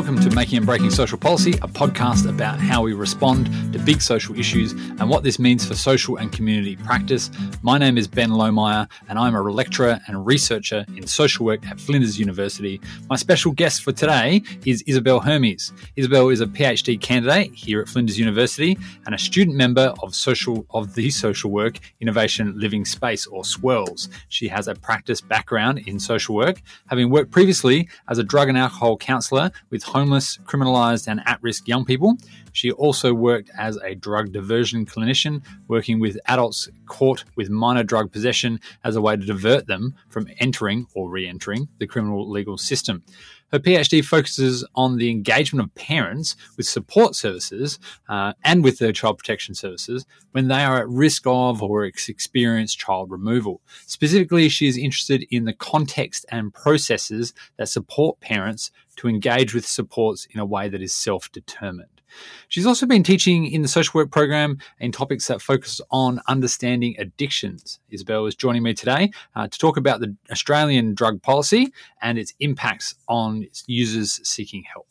Welcome to Making and Breaking Social Policy, a podcast about how we respond to big social issues and what this means for social and community practice. My name is Ben Lohmeyer, and I'm a lecturer and researcher in social work at Flinders University. My special guest for today is Isabel Hermes. Isabel is a PhD candidate here at Flinders University and a student member of social of the Social Work Innovation Living Space, or SWIRLS. She has a practice background in social work, having worked previously as a drug and alcohol counsellor with with homeless, criminalised, and at risk young people. She also worked as a drug diversion clinician, working with adults caught with minor drug possession as a way to divert them from entering or re entering the criminal legal system. Her PhD focuses on the engagement of parents with support services uh, and with their child protection services when they are at risk of or experience child removal. Specifically, she is interested in the context and processes that support parents to engage with supports in a way that is self determined. She's also been teaching in the social work program in topics that focus on understanding addictions. Isabel is joining me today uh, to talk about the Australian drug policy and its impacts on users seeking help.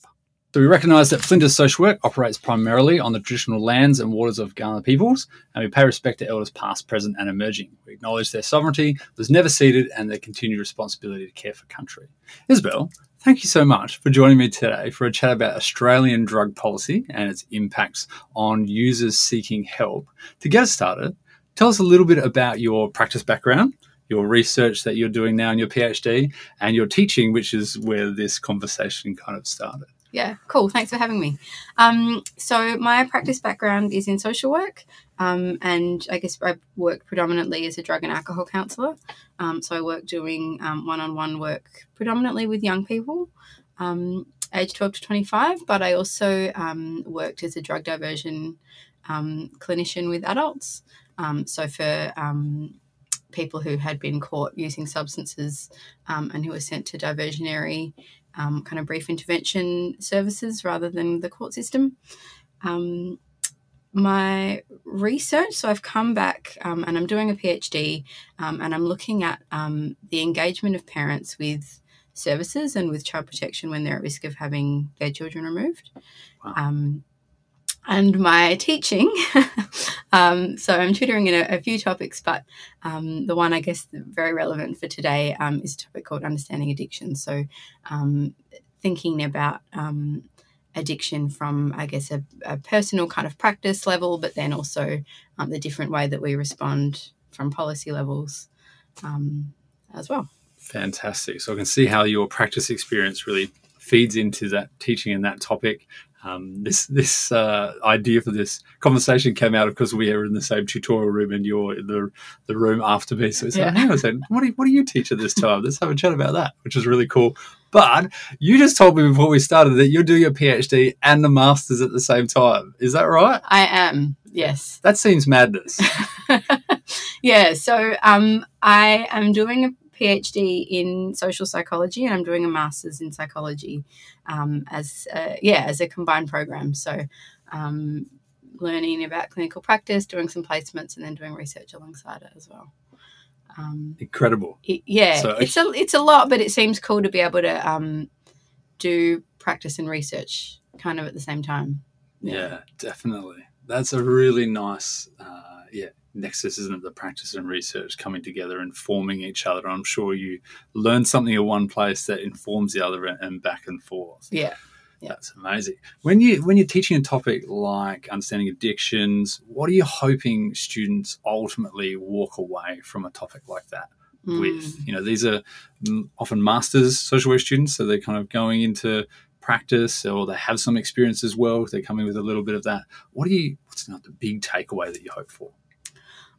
So we recognise that Flinders Social Work operates primarily on the traditional lands and waters of Kaurna peoples, and we pay respect to elders past, present, and emerging. We acknowledge their sovereignty was never ceded and their continued responsibility to care for country. Isabel, Thank you so much for joining me today for a chat about Australian drug policy and its impacts on users seeking help. To get us started, tell us a little bit about your practice background, your research that you're doing now in your PhD, and your teaching, which is where this conversation kind of started. Yeah, cool. Thanks for having me. Um, so, my practice background is in social work, um, and I guess I work predominantly as a drug and alcohol counsellor. Um, so, I work doing one on one work predominantly with young people, um, age 12 to 25, but I also um, worked as a drug diversion um, clinician with adults. so, for people who had been caught using substances and who were sent to diversionary um, kind of brief intervention services rather than the court system. Um, my research, so I've come back um, and I'm doing a PhD um, and I'm looking at um, the engagement of parents with services and with child protection when they're at risk of having their children removed. Wow. And my teaching. um, so I'm tutoring in a, a few topics, but um, the one I guess very relevant for today um, is a topic called understanding addiction. So um, thinking about um, addiction from I guess a, a, personal kind of practice level, but then also um, the different way that we respond from policy levels as well. Fantastic. So I can see how your practice experience really feeds into that teaching and that topic. Um, this this uh, idea for this conversation came out of because we were in the same tutorial room and you're in the, the room after me. So it's yeah. like, hang on a second, what do, you, what do you teach at this time? Let's have a chat about that, which is really cool. But you just told me before we started that you're doing a PhD and a master's at the same time. Is that right? I am, yes. That seems madness. yeah, so um, I am doing a PhD in social psychology, and I'm doing a master's in psychology um, as a, yeah as a combined program. So. Um, learning about clinical practice, doing some placements, and then doing research alongside it as well. Um, Incredible. It, yeah, so, it's a it's a lot, but it seems cool to be able to um, do practice and research kind of at the same time. Yeah, yeah definitely. That's a really nice, uh, yeah, nexus, isn't? The practice and research coming together and forming each other. I'm sure you learn something in one place that informs the other and back and forth. Yeah. Yeah. That's amazing. When you when you're teaching a topic like understanding addictions, what are you hoping students ultimately walk away from a topic like that mm. with? You know, these are often masters social work students, so they're kind of going into practice or they have some experience as well. They're coming with a little bit of that. What are you? What's not the big takeaway that you hope for?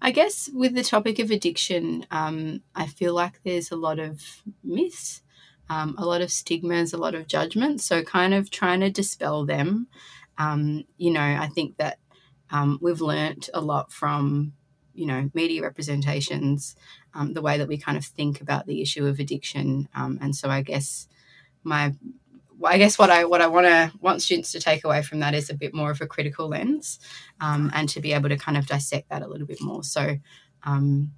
I guess with the topic of addiction, um, I feel like there's a lot of myths, um, a lot of stigmas, a lot of judgments. So, kind of trying to dispel them. Um, you know, I think that um, we've learnt a lot from, you know, media representations, um, the way that we kind of think about the issue of addiction. Um, and so, I guess my I guess what I what I want to want students to take away from that is a bit more of a critical lens, um, and to be able to kind of dissect that a little bit more. So, um,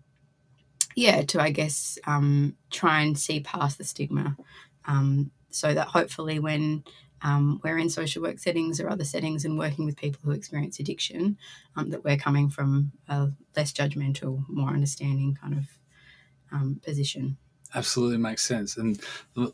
yeah, to I guess um, try and see past the stigma, um, so that hopefully when um, we're in social work settings or other settings and working with people who experience addiction, um, that we're coming from a less judgmental, more understanding kind of um, position. Absolutely makes sense. And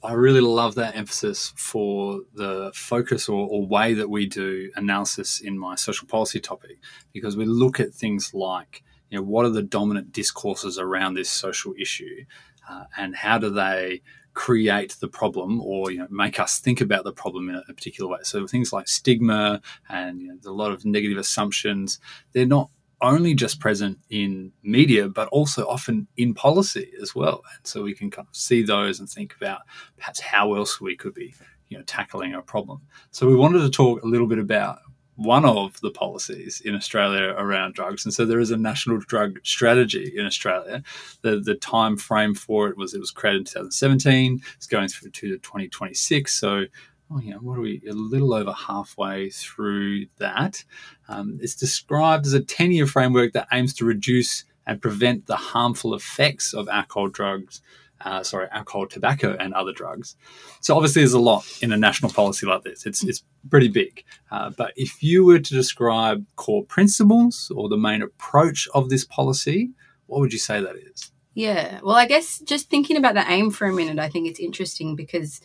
I really love that emphasis for the focus or, or, way that we do analysis in my social policy topic, because we look at things like, you know, what are the dominant discourses around this social issue uh, and how do they create the problem or you know make us think about the problem in a, particular way so things like stigma and you know, a lot of negative assumptions they're not only just present in media, but also often in policy as well. And so we can kind of see those and think about perhaps how else we could be, you know, tackling a problem. So we wanted to talk a little bit about one of the policies in Australia around drugs. And so there is a national drug strategy in Australia. The the time frame for it was it was created in 2017. It's going through to 2026. So oh, know, what are we, a little over halfway through that. Um, it's described as a 10 year framework that aims to reduce and prevent the harmful effects of alcohol, drugs, uh, sorry, alcohol, tobacco, and other drugs. So obviously, there's a lot in a national policy like this. It's it's pretty big. Uh, but if you were to describe core principles or the main approach of this policy, what would you say that is? Yeah, well, I guess just thinking about the aim for a minute, I think it's interesting because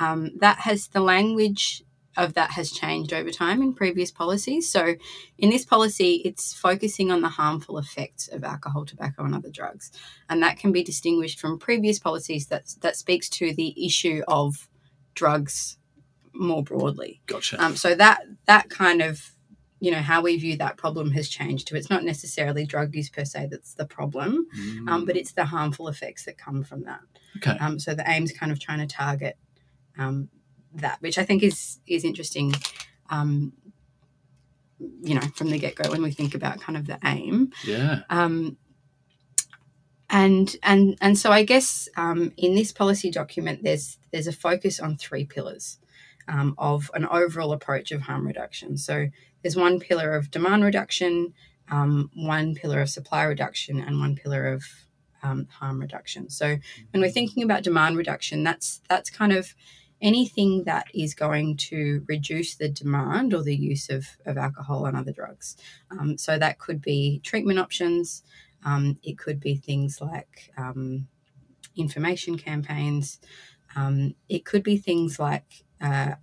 um, that has the language of that has changed over time in previous policies. So, in this policy, it's focusing on the harmful effects of alcohol, tobacco, and other drugs, and that can be distinguished from previous policies that that speaks to the issue of drugs more broadly. Gotcha. Um, so that that kind of you know how we view that problem has changed to it's not necessarily drug use per se that's the problem mm. um, but it's the harmful effects that come from that okay um, so the aim's kind of trying to target um, that, which I think is is interesting. Um, you know, from the get go, when we think about kind of the aim. Yeah. Um, and and and so I guess um, in this policy document, there's there's a focus on three pillars um, of an overall approach of harm reduction. So there's one pillar of demand reduction, um, one pillar of supply reduction, and one pillar of um, harm reduction. So when we're thinking about demand reduction, that's that's kind of anything that is going to reduce the demand or the use of, of alcohol and other drugs. Um, so that could be treatment options, um, it could be things like um, information campaigns, um, it could be things like uh,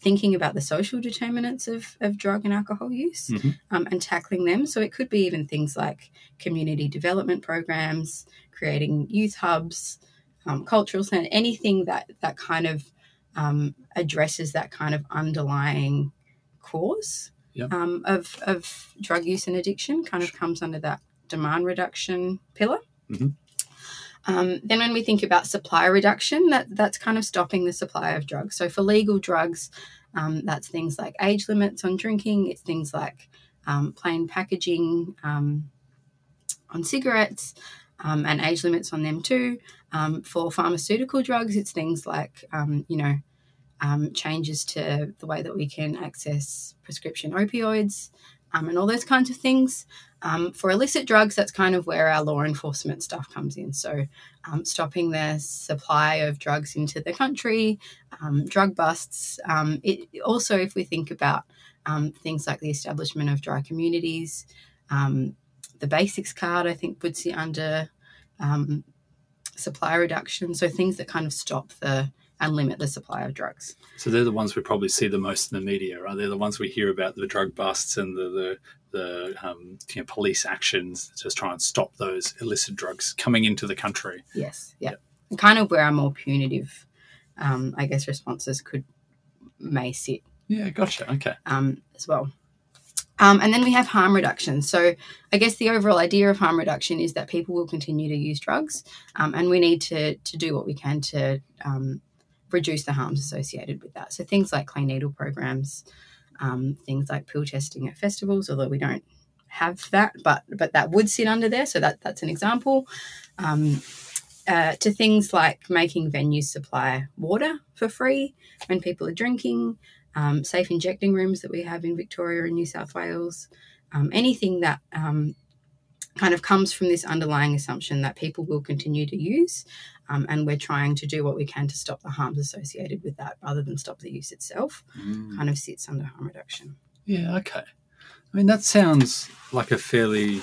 thinking about the social determinants of, of drug and alcohol use mm-hmm. um, and tackling them. So it could be even things like community development programs, creating youth hubs, um, cultural centre, anything that that kind of um, addresses that kind of underlying cause yep. um, of, of drug use and addiction kind of comes under that demand reduction pillar. Mm-hmm. Um, then when we think about supply reduction, that that's kind of stopping the supply of drugs. So for legal drugs, um, that's things like age limits on drinking. It's things like um, plain packaging um, on cigarettes um, and age limits on them too. Um, for pharmaceutical drugs, it's things like you know um, changes to the way that we can access prescription opioids um, and all those kinds of things. Um, for illicit drugs, that's kind of where our law enforcement stuff comes in. So, um, stopping the supply of drugs into the country, um, drug busts. Um, it also, if we think about things like the establishment of dry communities, the basics card, I think, would sit under supply reduction. So, things that kind of stop the and limit the supply of drugs. So they're the ones we probably see the most in the media, right? They're the ones we hear about the drug busts and the the, the um, you know, police actions to try and stop those illicit drugs coming into the country. Yes, yeah, yep. kind of where our more punitive, um, I guess, responses could may sit. Yeah, gotcha. Okay. Um, as well. Um, and then we have harm reduction. So, I guess the overall idea of harm reduction is that people will continue to use drugs, um, and we need to to do what we can to um, reduce the harms associated with that. So things like clean needle programs, um, things like pill testing at festivals, although we don't have that, but but that would sit under there. So that that's an example. Um, uh, to things like making venues supply water for free when people are drinking, um, safe injecting rooms that we have in Victoria and New South Wales, um, anything that um, kind of comes from this underlying assumption that people will continue to use. Um, and we're trying to do what we can to stop the harms associated with that rather than stop the use itself, Mm. kind of sits under harm reduction. Yeah, okay. I mean, that sounds like a fairly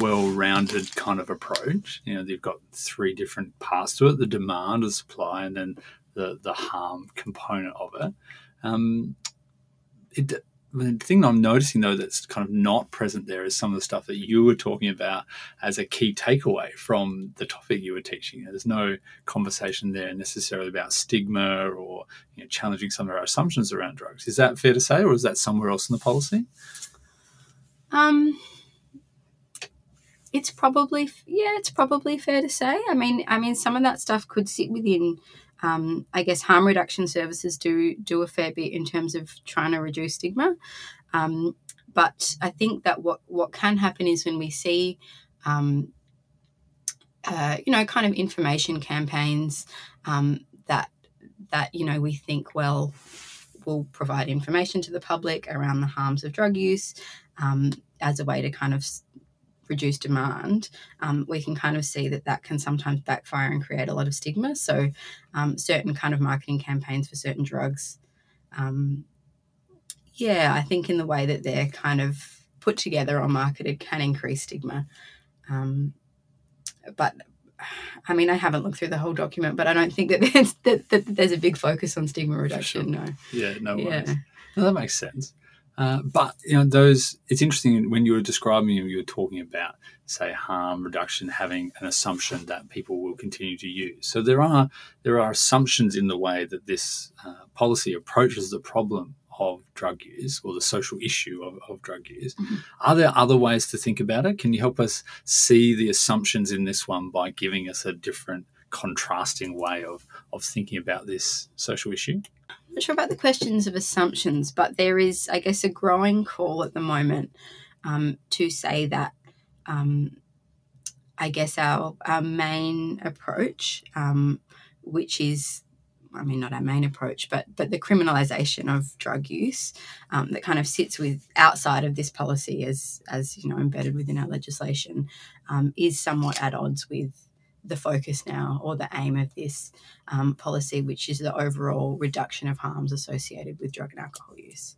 well rounded kind of approach. You know, you've got three different parts to it the demand, the supply, and then the, the harm component of it. Um, it the thing I'm noticing though that's kind of not present there is some of the stuff that you were talking about as a key takeaway from the topic you were teaching. There's no conversation there necessarily about stigma or you know, challenging some of our assumptions around drugs. Is that fair to say, or is that somewhere else in the policy? Um, it's probably yeah, it's probably fair to say. I mean, I mean, some of that stuff could sit within. Um, I guess harm reduction services do do a fair bit in terms of trying to reduce stigma. Um, but I think that what what can happen is when we see, um, uh, you know, kind of information campaigns um, that that you know we think well will provide information to the public around the harms of drug use um, as a way to kind of reduce demand, um, we can kind of see that that can sometimes backfire and create a lot of stigma. So, um, certain kind of marketing campaigns for certain drugs, um, yeah, I think in the way that they're kind of put together or marketed can increase stigma. Um, but I mean, I haven't looked through the whole document, but I don't think that there's that, that there's a big focus on stigma reduction. No. Yeah, no Yeah. worries. No, that makes sense. Uh, but you know, those it's interesting when you were describing, you were talking about, say, harm reduction having an assumption that people will continue to use. So there are there are assumptions in the way that this uh, policy approaches the problem of drug use or the social issue of, of drug use. Mhm. Are there other ways to think about it? Can you help us see the assumptions in this one by giving us a different contrasting way of, of thinking about this social issue? I'm not sure about the questions of assumptions, but there is, I guess, a growing call at the moment um, to say that um, I guess our, our main approach, um, which is, I mean, not our main approach, but but the criminalisation of drug use um, that kind of sits with outside of this policy as as you know embedded within our legislation, um, is somewhat at odds with the focus now or the aim of this um, policy, which is the overall reduction of harms associated with drug and alcohol use.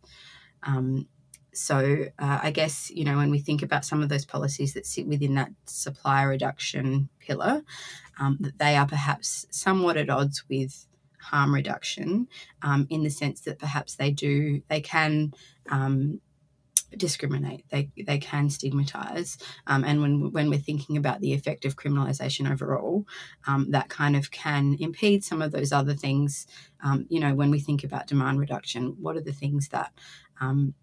Um, so uh, I guess you know when we think about some of those policies that sit within that supply reduction pillar, um, that they are perhaps somewhat at odds with harm reduction, um, in the sense that perhaps they do they can. Um, discriminate. They they can stigmatize um, and when when we're thinking about the effect of criminalization overall um, that kind of can impede some of those other things. Um, you know when we think about demand reduction what are the things that um,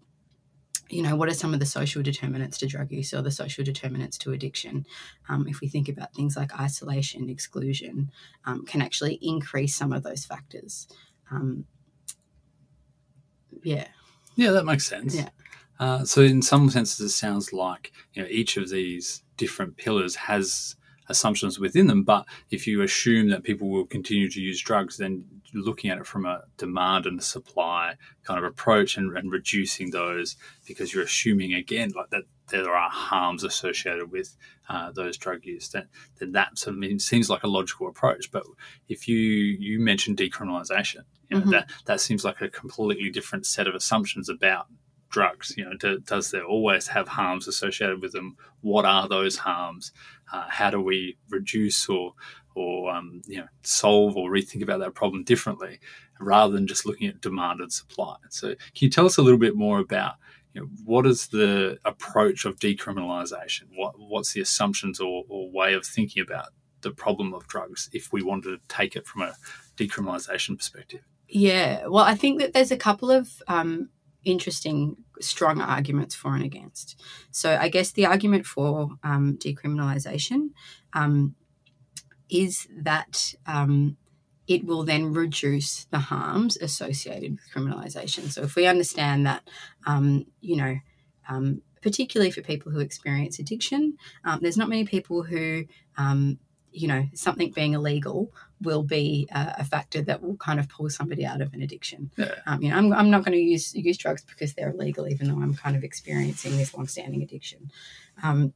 you know what are some of the social determinants to drug use or the social determinants to addiction? Um, if we think about things like isolation exclusion um, can actually increase some of those factors. Um, yeah. Yeah, that makes sense. Yeah. Uh, so in some senses, it sounds like you know each of these different pillars has assumptions within them. But if you assume that people will continue to use drugs, then looking at it from a demand and supply kind of approach and, and reducing those because you're assuming again like that there are harms associated with uh, those drug use. Then, then that sort of means, seems like a logical approach. But if you you mentioned decriminalisation, you know, Mhm. that that seems like a completely different set of assumptions about drugs. You know, do, does there always have harms associated with them? What are those harms? Uh, how do we reduce or or um, you know solve or rethink about that problem differently, rather than just looking at demand and supply? So, can you tell us a little bit more about you know, what is the approach of decriminalisation? What what's the assumptions or, or way of thinking about the problem of drugs if we wanted to take it from a decriminalisation perspective? Yeah, well, I think that there's a couple of um, interesting, strong arguments for and against. So, I guess the argument for um, decriminalisation um, is that um, it will then reduce the harms associated with criminalisation. So, if we understand that, um, you know, um, particularly for people who experience addiction, there's not many people who, you know, something being illegal will be uh, a factor that will kind of pull somebody out of an addiction. Yeah. Um, you know, I'm, I'm not going to use use drugs because they're illegal, even though I'm kind of experiencing this long-standing addiction. Um,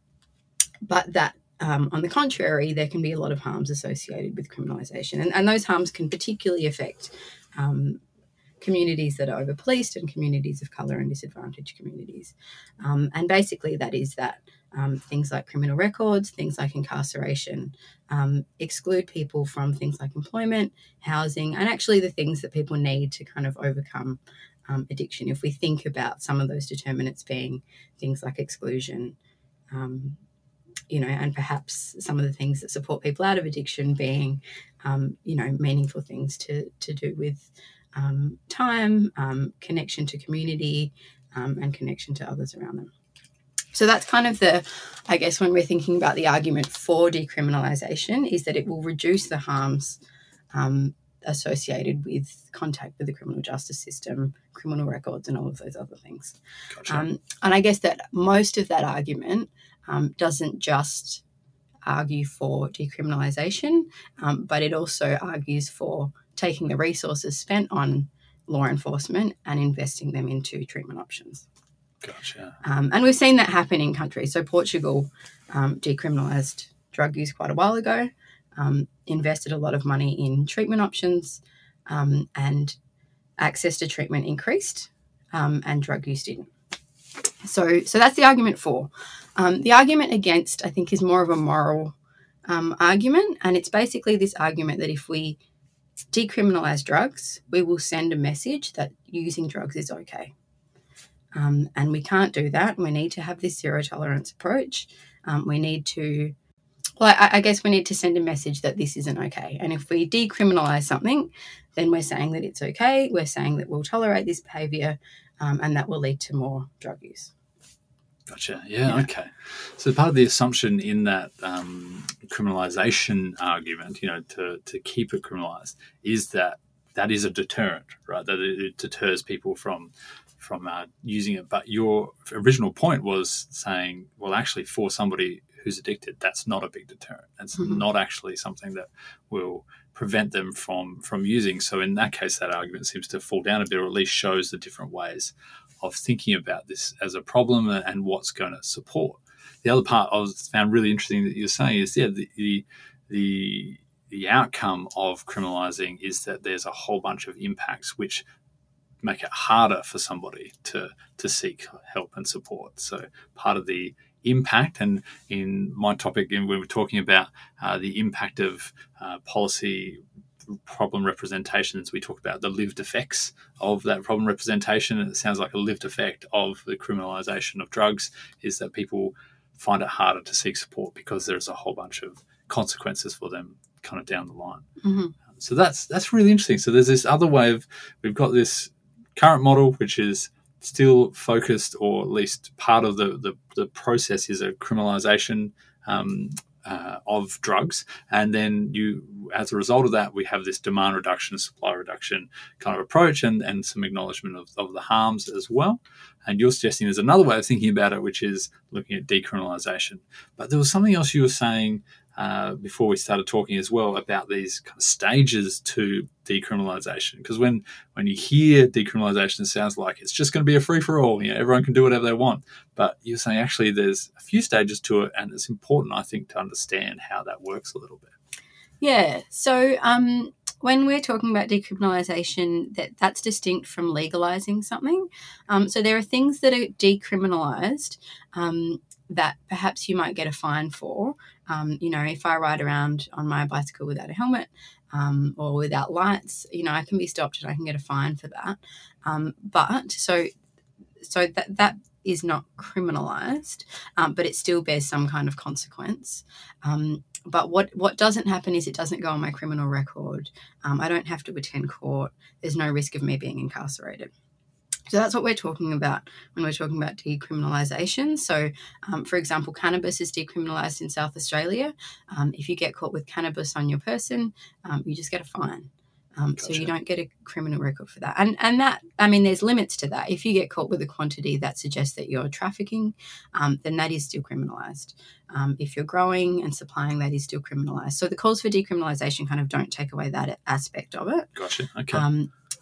but that um, on the contrary, there can be a lot of harms associated with criminalisation, and, and those harms can particularly affect um, communities that are over policed and communities of colour and disadvantaged communities. Um, and basically, that is that um, things like criminal records, things like incarceration, um, exclude people from things like employment, housing, and actually the things that people need to kind of overcome um, addiction. If we think about some of those determinants being things like exclusion, um, you know, and perhaps some of the things that support people out of addiction being, um, you know, meaningful things to to do with um, time, connection to community, and connection to others around them. So that's kind of the, I guess, when we're thinking about the argument for decriminalisation, is that it will reduce the harms um, associated with contact with the criminal justice system, criminal records, and all of those other things. Gotcha. Um, and I guess that most of that argument um, doesn't just argue for decriminalisation, um, but it also argues for taking the resources spent on law enforcement and investing them into treatment options. Gotcha. Um, and we've seen that happen in countries. So Portugal um, decriminalised drug use quite a while ago, um, invested a lot of money in treatment options, um, and access to treatment increased, um, and drug use didn't. So, so that's the argument for. Um, the argument against, I think, is more of a moral argument, and it's basically this argument that if we decriminalise drugs, we will send a message that using drugs is okay. Um, and we can't do that. We need to have this zero tolerance approach. Um, we need to, well, I, I, guess we need to send a message that this isn't okay. And if we decriminalise something, then we're saying that it's okay. We're saying that we'll tolerate this behaviour um, and that will lead to more drug use. Gotcha. Yeah, yeah, Okay. So part of the assumption in that um, criminalisation argument, you know, to to keep it criminalised, is that that is a deterrent, right? That it deters people from from uh, using it. But your original point was saying, well, actually, for somebody who's addicted, that's not a big deterrent. It's mm-hmm. not actually something that will prevent them from from using. So in that case, that argument seems to fall down a bit, or at least shows the different ways of thinking about this as a problem and what's going to support. The other part I was found really interesting that you're saying is yeah the the the, the outcome of criminalizing is that there's a whole bunch of impacts which make it harder for somebody to to seek help and support. So part of the impact, and in my topic, when we were talking about uh, the impact of uh, policy problem representations, we talk about the lived effects of that problem representation. And it sounds like a lived effect of the criminalisation of drugs is that people find it harder to seek support because there's a whole bunch of consequences for them kind of down the line. Mm-hmm. So that's that's really interesting. So there's this other way of we've got this current model which is still focused, or at least part of the the, the process is a criminalisation um, uh, of drugs. And then you, as a result of that, we have this demand reduction, supply reduction kind of approach and, and some acknowledgement of, of the harms as well. And you're suggesting there's another way of thinking about it, which is looking at decriminalisation. But there was something else you were saying uh, before we started talking as well about these kind of stages to decriminalisation. Because when when you hear decriminalisation, it sounds like it's just going to be a free for all. You know, everyone can do whatever they want. But you're saying actually there's a few stages to it, and it's important, I think, to understand how that works a little bit. Yeah. So um, when we're talking about decriminalisation, that that's distinct from legalising something. Um, so there are things that are decriminalised um, that perhaps you might get a fine for. Um, you know, if I ride around on my bicycle without a helmet um, or without lights, you know, I can be stopped and I can get a fine for that. Um, but so, so that that is not criminalised, um, but it still bears some kind of consequence. Um, but what what doesn't happen is it doesn't go on my criminal record. Um, I don't have to attend court. There's no risk of me being incarcerated. So that's what we're talking about when we're talking about decriminalisation. So, um, for example, cannabis is decriminalised in South Australia. Um, if you get caught with cannabis on your person, um, you just get a fine. Um, gotcha. So you don't get a criminal record for that. And and that I mean, there's limits to that. If you get caught with a quantity that suggests that you're trafficking, um, then that is still criminalised. Um, if you're growing and supplying, that is still criminalised. So the calls for decriminalisation kind of don't take away that aspect of it. Gotcha. Okay.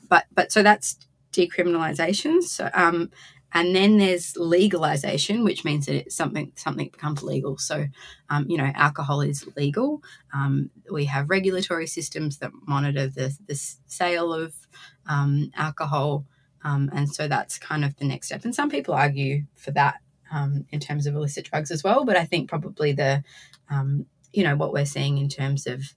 but but so that's decriminalisation. So, um, and then there's legalization, which means that something something becomes legal. So, um, you know, alcohol is legal. Um, we have regulatory systems that monitor the the sale of um, alcohol, um, and so that's kind of the next step. And some people argue for that um, in terms of illicit drugs as well. But I think probably the you know what we're seeing in terms of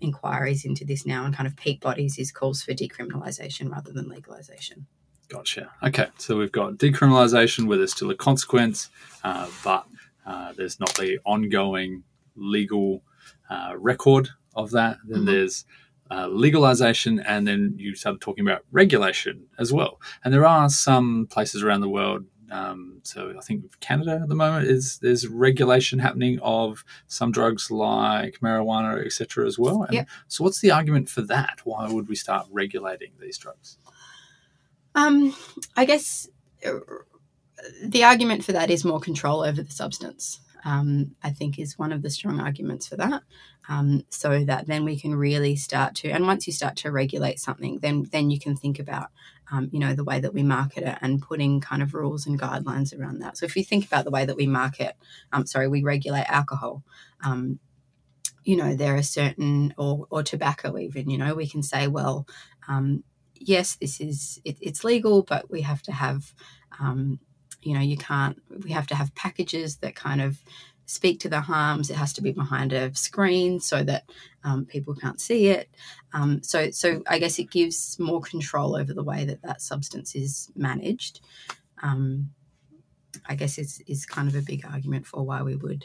inquiries into this now and kind of peak bodies is calls for decriminalisation rather than legalisation. Gotcha. Okay, so we've got decriminalisation where there's still a consequence, uh, but uh, there's not the ongoing legal uh, record of that. Then mm-hmm. there's uh, legalization, and then you started talking about regulation as well. And there are some places around the world. Um, so I think Canada at the moment is there's regulation happening of some drugs like marijuana, etc. as well. And yep. So what's the argument for that? Why would we start regulating these drugs? Um, I guess uh, the argument for that is more control over the substance. Um, I think is one of the strong arguments for that. Um, so that then we can really start to, and once you start to regulate something, then then you can think about, um, you know, the way that we market it and putting kind of rules and guidelines around that. So if you think about the way that we market, um, sorry, we regulate alcohol. Um, you know, there are certain, or or tobacco even. You know, we can say, well, um, yes, this is it, it's legal, but we have to have, um, you know, you can't. We have to have packages that kind of speak to the harms. It has to be behind a screen so that um, people can't see it. Um, so, so I guess it gives more control over the way that that substance is managed. Um, I guess is is kind of a big argument for why we would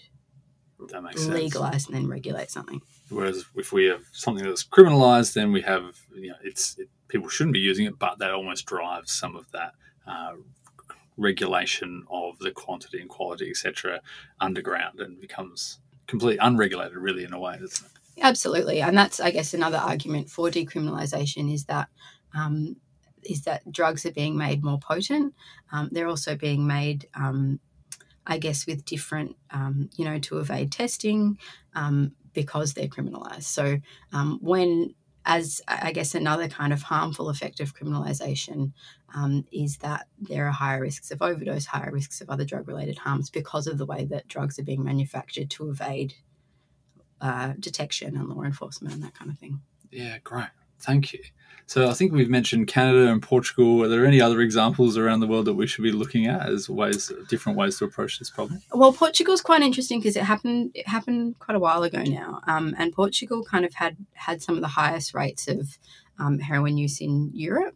legalize and then regulate something. Whereas if we have something that's criminalized, then we have you know it's it, people shouldn't be using it, but that almost drives some of that uh, regulation of the quantity and quality, etc., underground and becomes completely unregulated, really, in a way, doesn't it? Absolutely, and that's I guess another argument for decriminalisation is that um, is that drugs are being made more potent. Um, they're also being made, um, I guess, with different, um, you know, to evade testing um, because they're criminalised. So um, when as I guess another kind of harmful effect of criminalisation um, is that there are higher risks of overdose, higher risks of other drug related harms because of the way that drugs are being manufactured to evade uh, detection and law enforcement and that kind of thing. Yeah, great. Thank you. So I think we've mentioned Canada and Portugal. Are there any other examples around the world that we should be looking at as ways, different ways to approach this problem? Well, Portugal's quite interesting because it happened. It happened quite a while ago now, um, and Portugal kind of had had some of the highest rates of um, heroin use in Europe.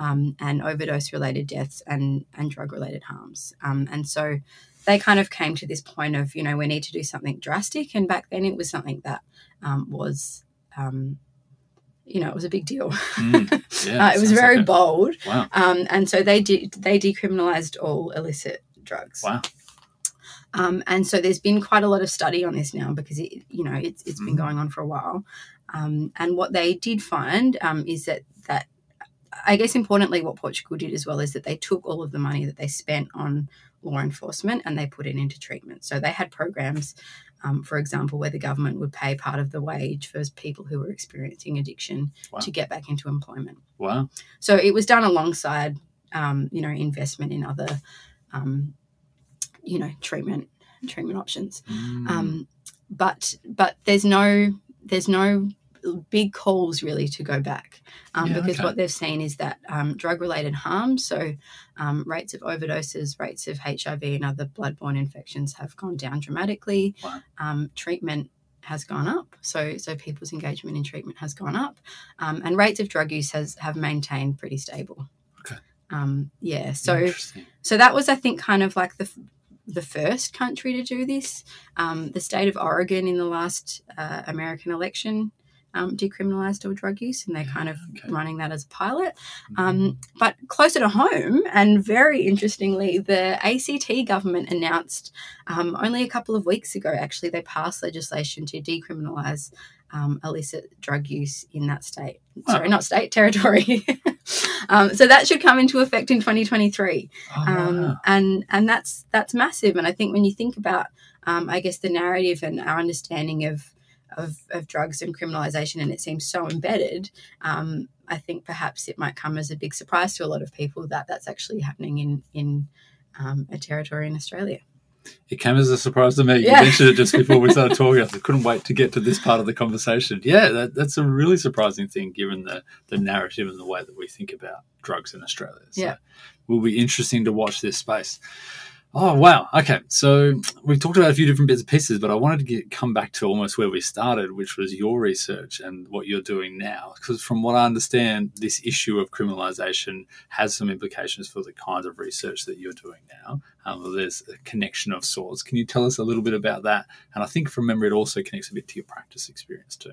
Um, and overdose related deaths and, and drug related harms. Um, and so they kind of came to this point of, you know, we need to do something drastic. And back then it was something that um, was um, you know, it was a big deal. Mm, yeah, uh, it was very like bold. Wow. Um, and so they de- they decriminalized all illicit drugs. Wow. Um, and so there's been quite a lot of study on this now because it, you know, it's, it's mm. been going on for a while. Um, and what they did find um, is that that I guess importantly, what Portugal did as well is that they took all of the money that they spent on law enforcement and they put it into treatment. So they had programs um, for example, where the government would pay part of the wage for people who were experiencing addiction wow. to get back into employment. Wow. So it was done alongside, um, you know, investment in other, um, you know, treatment treatment options. Mm. Um, but but there's no there's no big calls really to go back um, yeah, because okay. what they've seen is that um, drug related harm, so um, rates of overdoses, rates of HIV and other bloodborne infections have gone down dramatically. Wow. Um, treatment has gone up, so so people's engagement in treatment has gone up, um, and rates of drug use has have maintained pretty stable. Okay. Um, yeah. So so that was I think kind of like the the first country to do this. Um, the state of Oregon in the last uh, American election um, decriminalised all drug use, and they're kind of okay. running that as a pilot. Mm-hmm. Um, but closer to home, and very interestingly, the ACT government announced um, only a couple of weeks ago, actually, they passed legislation to decriminalise um, illicit drug use in that state. Sorry, not state, territory. um, so that should come into effect in 2023, oh, um, wow. and and that's that's massive. And I think when you think about, um, I guess the narrative and our understanding of of, of drugs and criminalisation, and it seems so embedded. Um, I think perhaps it might come as a big surprise to a lot of people that that's actually happening in in um, a territory in Australia. It came as a surprise to me. Yeah. You mentioned it just before we started talking. I couldn't wait to get to this part of the conversation. Yeah, that, that's a really surprising thing given the, the narrative and the way that we think about drugs in Australia. So Yeah. will be interesting to watch this space. Oh wow! Okay, so we've talked about a few different bits and pieces, but I wanted to get, come back to almost where we started, which was your research and what you're doing now. Because from what I understand, this issue of criminalisation has some implications for the kinds of research that you're doing now. Um, there's a connection of sorts. Can you tell us a little bit about that? And I think from memory, it also connects a bit to your practice experience too.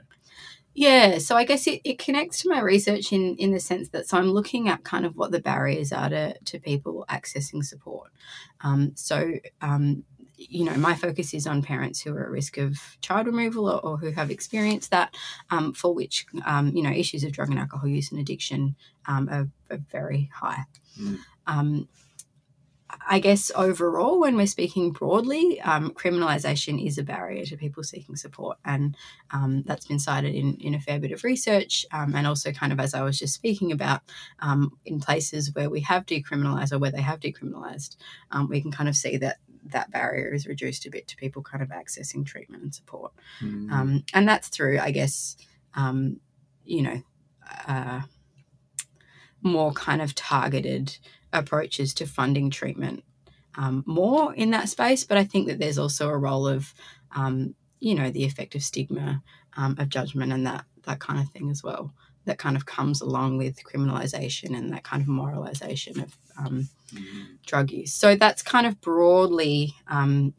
Yeah, so I guess it, it connects to my research in, in the sense that so I'm looking at kind of what the barriers are to, to people accessing support. Um, so, um, you know, my focus is on parents who are at risk of child removal or, or who have experienced that, um, for which, um, you know, issues of drug and alcohol use and addiction um, are, are very high. Mm. I guess overall, when we're speaking broadly, um, criminalisation is a barrier to people seeking support, and um, that's been cited in, in a fair bit of research, um, and also kind of as I was just speaking about, um, in places where we have decriminalised or where they have decriminalised, um, we can kind of see that that barrier is reduced a bit to people kind of accessing treatment and support, Mm. um, and that's through, I guess, um, you know, uh, more kind of targeted approaches to funding treatment um, more in that space. But I think that there's also a role of, um, you know, the effect of stigma, um, of judgment, and that that kind of thing as well. That kind of comes along with criminalisation and that kind of moralisation of um, Mm. drug use. So that's kind of broadly, um,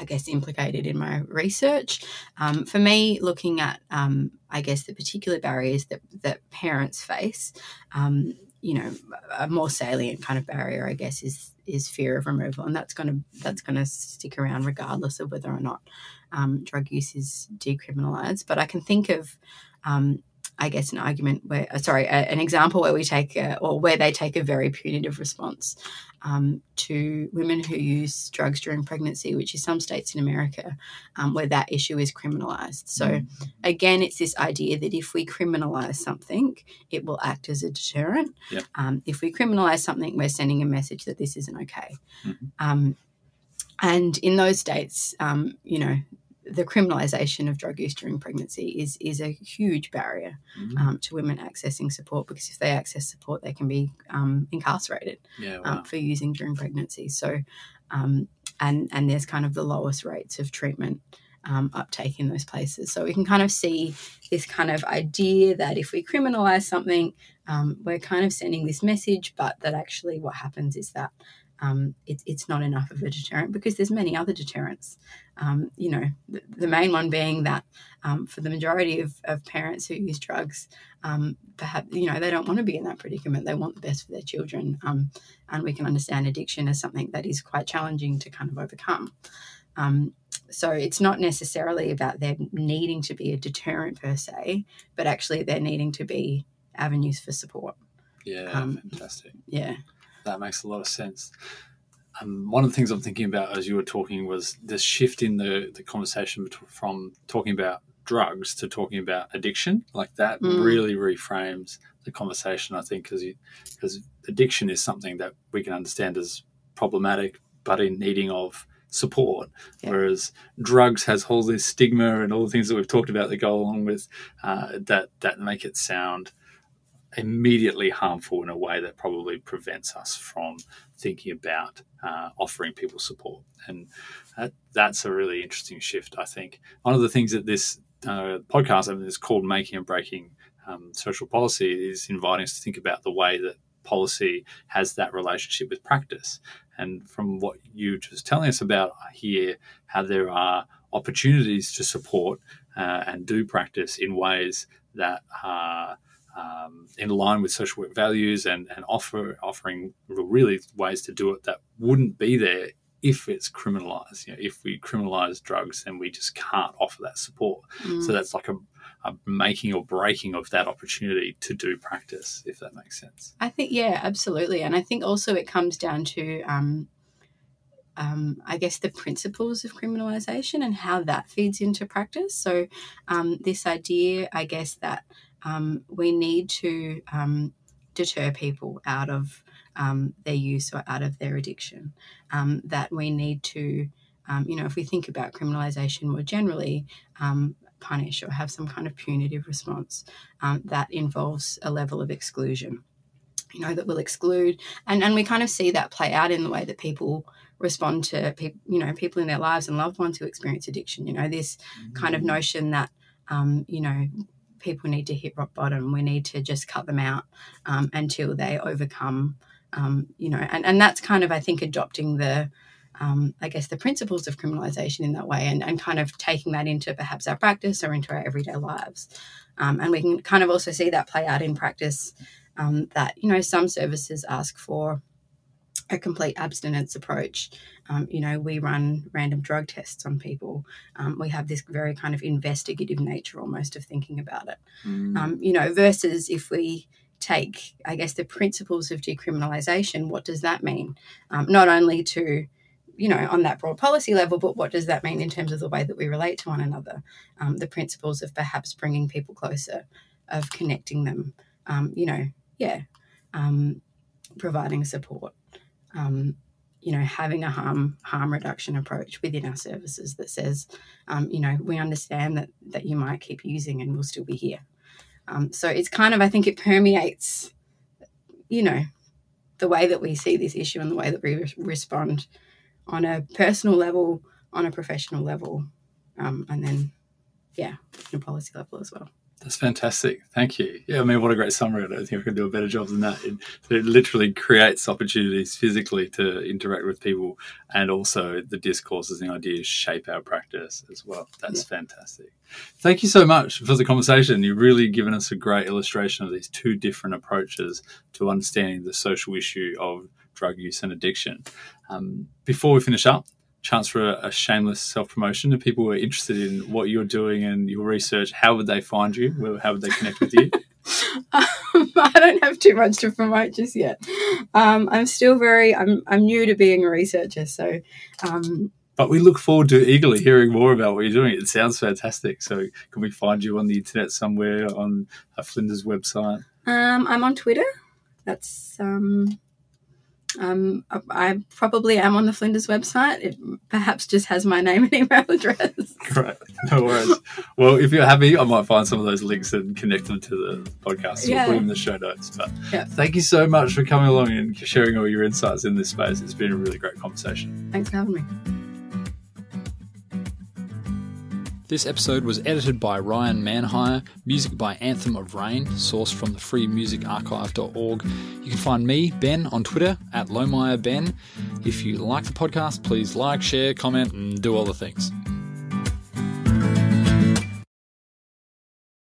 I guess, implicated in my research. Um, for me, looking at, um, I guess, the particular barriers that, that parents face, um, you know, a more salient kind of barrier, I guess, is is fear of removal, and that's to that's to stick around regardless of whether or not um, drug use is decriminalised. But I can think of um, I guess, an argument where, uh, sorry, a, an example where we take, a, or where they take a very punitive response um, to women who use drugs during pregnancy, which is some states in America um, where that issue is criminalised. So, again, it's this idea that if we criminalise something, it will act as a deterrent. Yep. Um, if we criminalise something, we're sending a message that this isn't okay. Mhm. Um, and in those states, um, you know, the criminalisation of drug use during pregnancy is is a huge barrier Mm. um, to women accessing support because if they access support, they can be um, incarcerated yeah, um, for using during pregnancy. So, um, and and there's kind of the lowest rates of treatment um, uptake in those places. So we can kind of see this kind of idea that if we criminalise something, um, we're kind of sending this message, but that actually what happens is that. Um, it, it's not enough of a deterrent because there's many other deterrents. Um, you know, the, the main one being that um, for the majority of, of parents who use drugs, um, perhaps you know they don't want to be in that predicament. They want the best for their children, um, and we can understand addiction as something that is quite challenging to kind of overcome. Um, so it's not necessarily about them needing to be a deterrent per se, but actually they're needing to be avenues for support. Yeah, fantastic. Yeah. That makes a lot of sense. Um, one of the things I'm thinking about as you were talking was the shift in the, the conversation from talking about drugs to talking about addiction. Like that Mm. really reframes the conversation, I think, because because addiction is something that we can understand as problematic, but in needing of support. Yeah. Whereas drugs has all this stigma and all the things that we've talked about that go along with uh, that that make it sound immediately harmful in a way that probably prevents us from thinking about uh, offering people support. And that, that's a really interesting shift, I think. One of the things that this uh, podcast I mean, is called Making and Breaking um, Social Policy is inviting us to think about the way that policy has that relationship with practice. And from what you just telling us about, here, how there are opportunities to support uh, and do practice in ways that are um, in line with social work values and, and offer offering really ways to do it that wouldn't be there if it's criminalized. You know, if we criminalize drugs, then we just can't offer that support. Mm. So that's like a, a making or breaking of that opportunity to do practice, if that makes sense. I think, yeah, absolutely. And I think also it comes down to, um, um, I guess, the principles of criminalisation and how that feeds into practice. So, um, this idea, I guess, that um, we need to um, deter people out of um, their use or out of their addiction, um, that we need to, you know, if we think about criminalisation more generally, punish or have some kind of punitive response that involves a level of exclusion you know that will exclude and and we kind of see that play out in the way that people respond to people, you know, people in their lives and loved ones who experience addiction. You know, this mm-hmm. kind of mm. notion that, um, you know, people need to hit rock bottom. We need to just cut them out um, until they overcome, um, you know, and, and that's kind of, I think, adopting the, um, I guess, the principles of criminalisation in that way and, and kind of taking that into perhaps our practice or into our everyday lives. Um, and we can kind of also see that play out in practice um, that, you know, some services ask for a complete abstinence approach. Um, you know, we run random drug tests on people. Um, we have this very kind of investigative nature almost of thinking about it. Mm. Um, you know, versus if we take, I guess, the principles of decriminalisation, what does that mean? Um, not only to, you know, on that broad policy level, but what does that mean in terms of the way that we relate to one another? Um, the principles of perhaps bringing people closer, of connecting them, um, you know, yeah, providing support um, you know, having a harm harm reduction approach within our services that says, um, you know, we understand that that you might keep using and we'll still be here. Um, so it's kind of, I think, it permeates, you know, the way that we see this issue and the way that we re- respond on a personal level, on a professional level, um, and then, yeah, on a policy level as well. That's fantastic. Thank you. Yeah, I mean, what a great summary. I don't think I can do a better job than that. It, it, literally creates opportunities physically to interact with people, and also the discourses and ideas shape our practice as well. That's yeah. fantastic. Thank you so much for the conversation. You've really given us a great illustration of these two different approaches to understanding the social issue of drug use and addiction. Um, before we finish up, chance for a, a shameless self promotion. If people were interested in what you're doing and your research, how would they find you? How would they connect with you? um, I don't have too much to promote just yet. Um, I'm still very, I'm, I'm new to being a researcher, so. Um, but we look forward to eagerly hearing more about what you're doing. It sounds fantastic. So, can we find you on the internet somewhere on Flinders website? Um, I'm on Twitter. That's um, um, I probably am on the Flinders website. It perhaps just has my name and email address. Great, no worries. well, if you're happy, I might find some of those links and connect them to the podcast. Yeah. We'll put them in the show notes. But yeah. thank you so much for coming along and sharing all your insights in this space. It's been a really great conversation. Thanks for having me. This episode was edited by Ryan Manhire, music by Anthem of Rain, sourced from the freemusicarchive.org. You can find me, Ben, on Twitter at LohmeyerBen. If you like the podcast, please like, share, comment, and do all the things.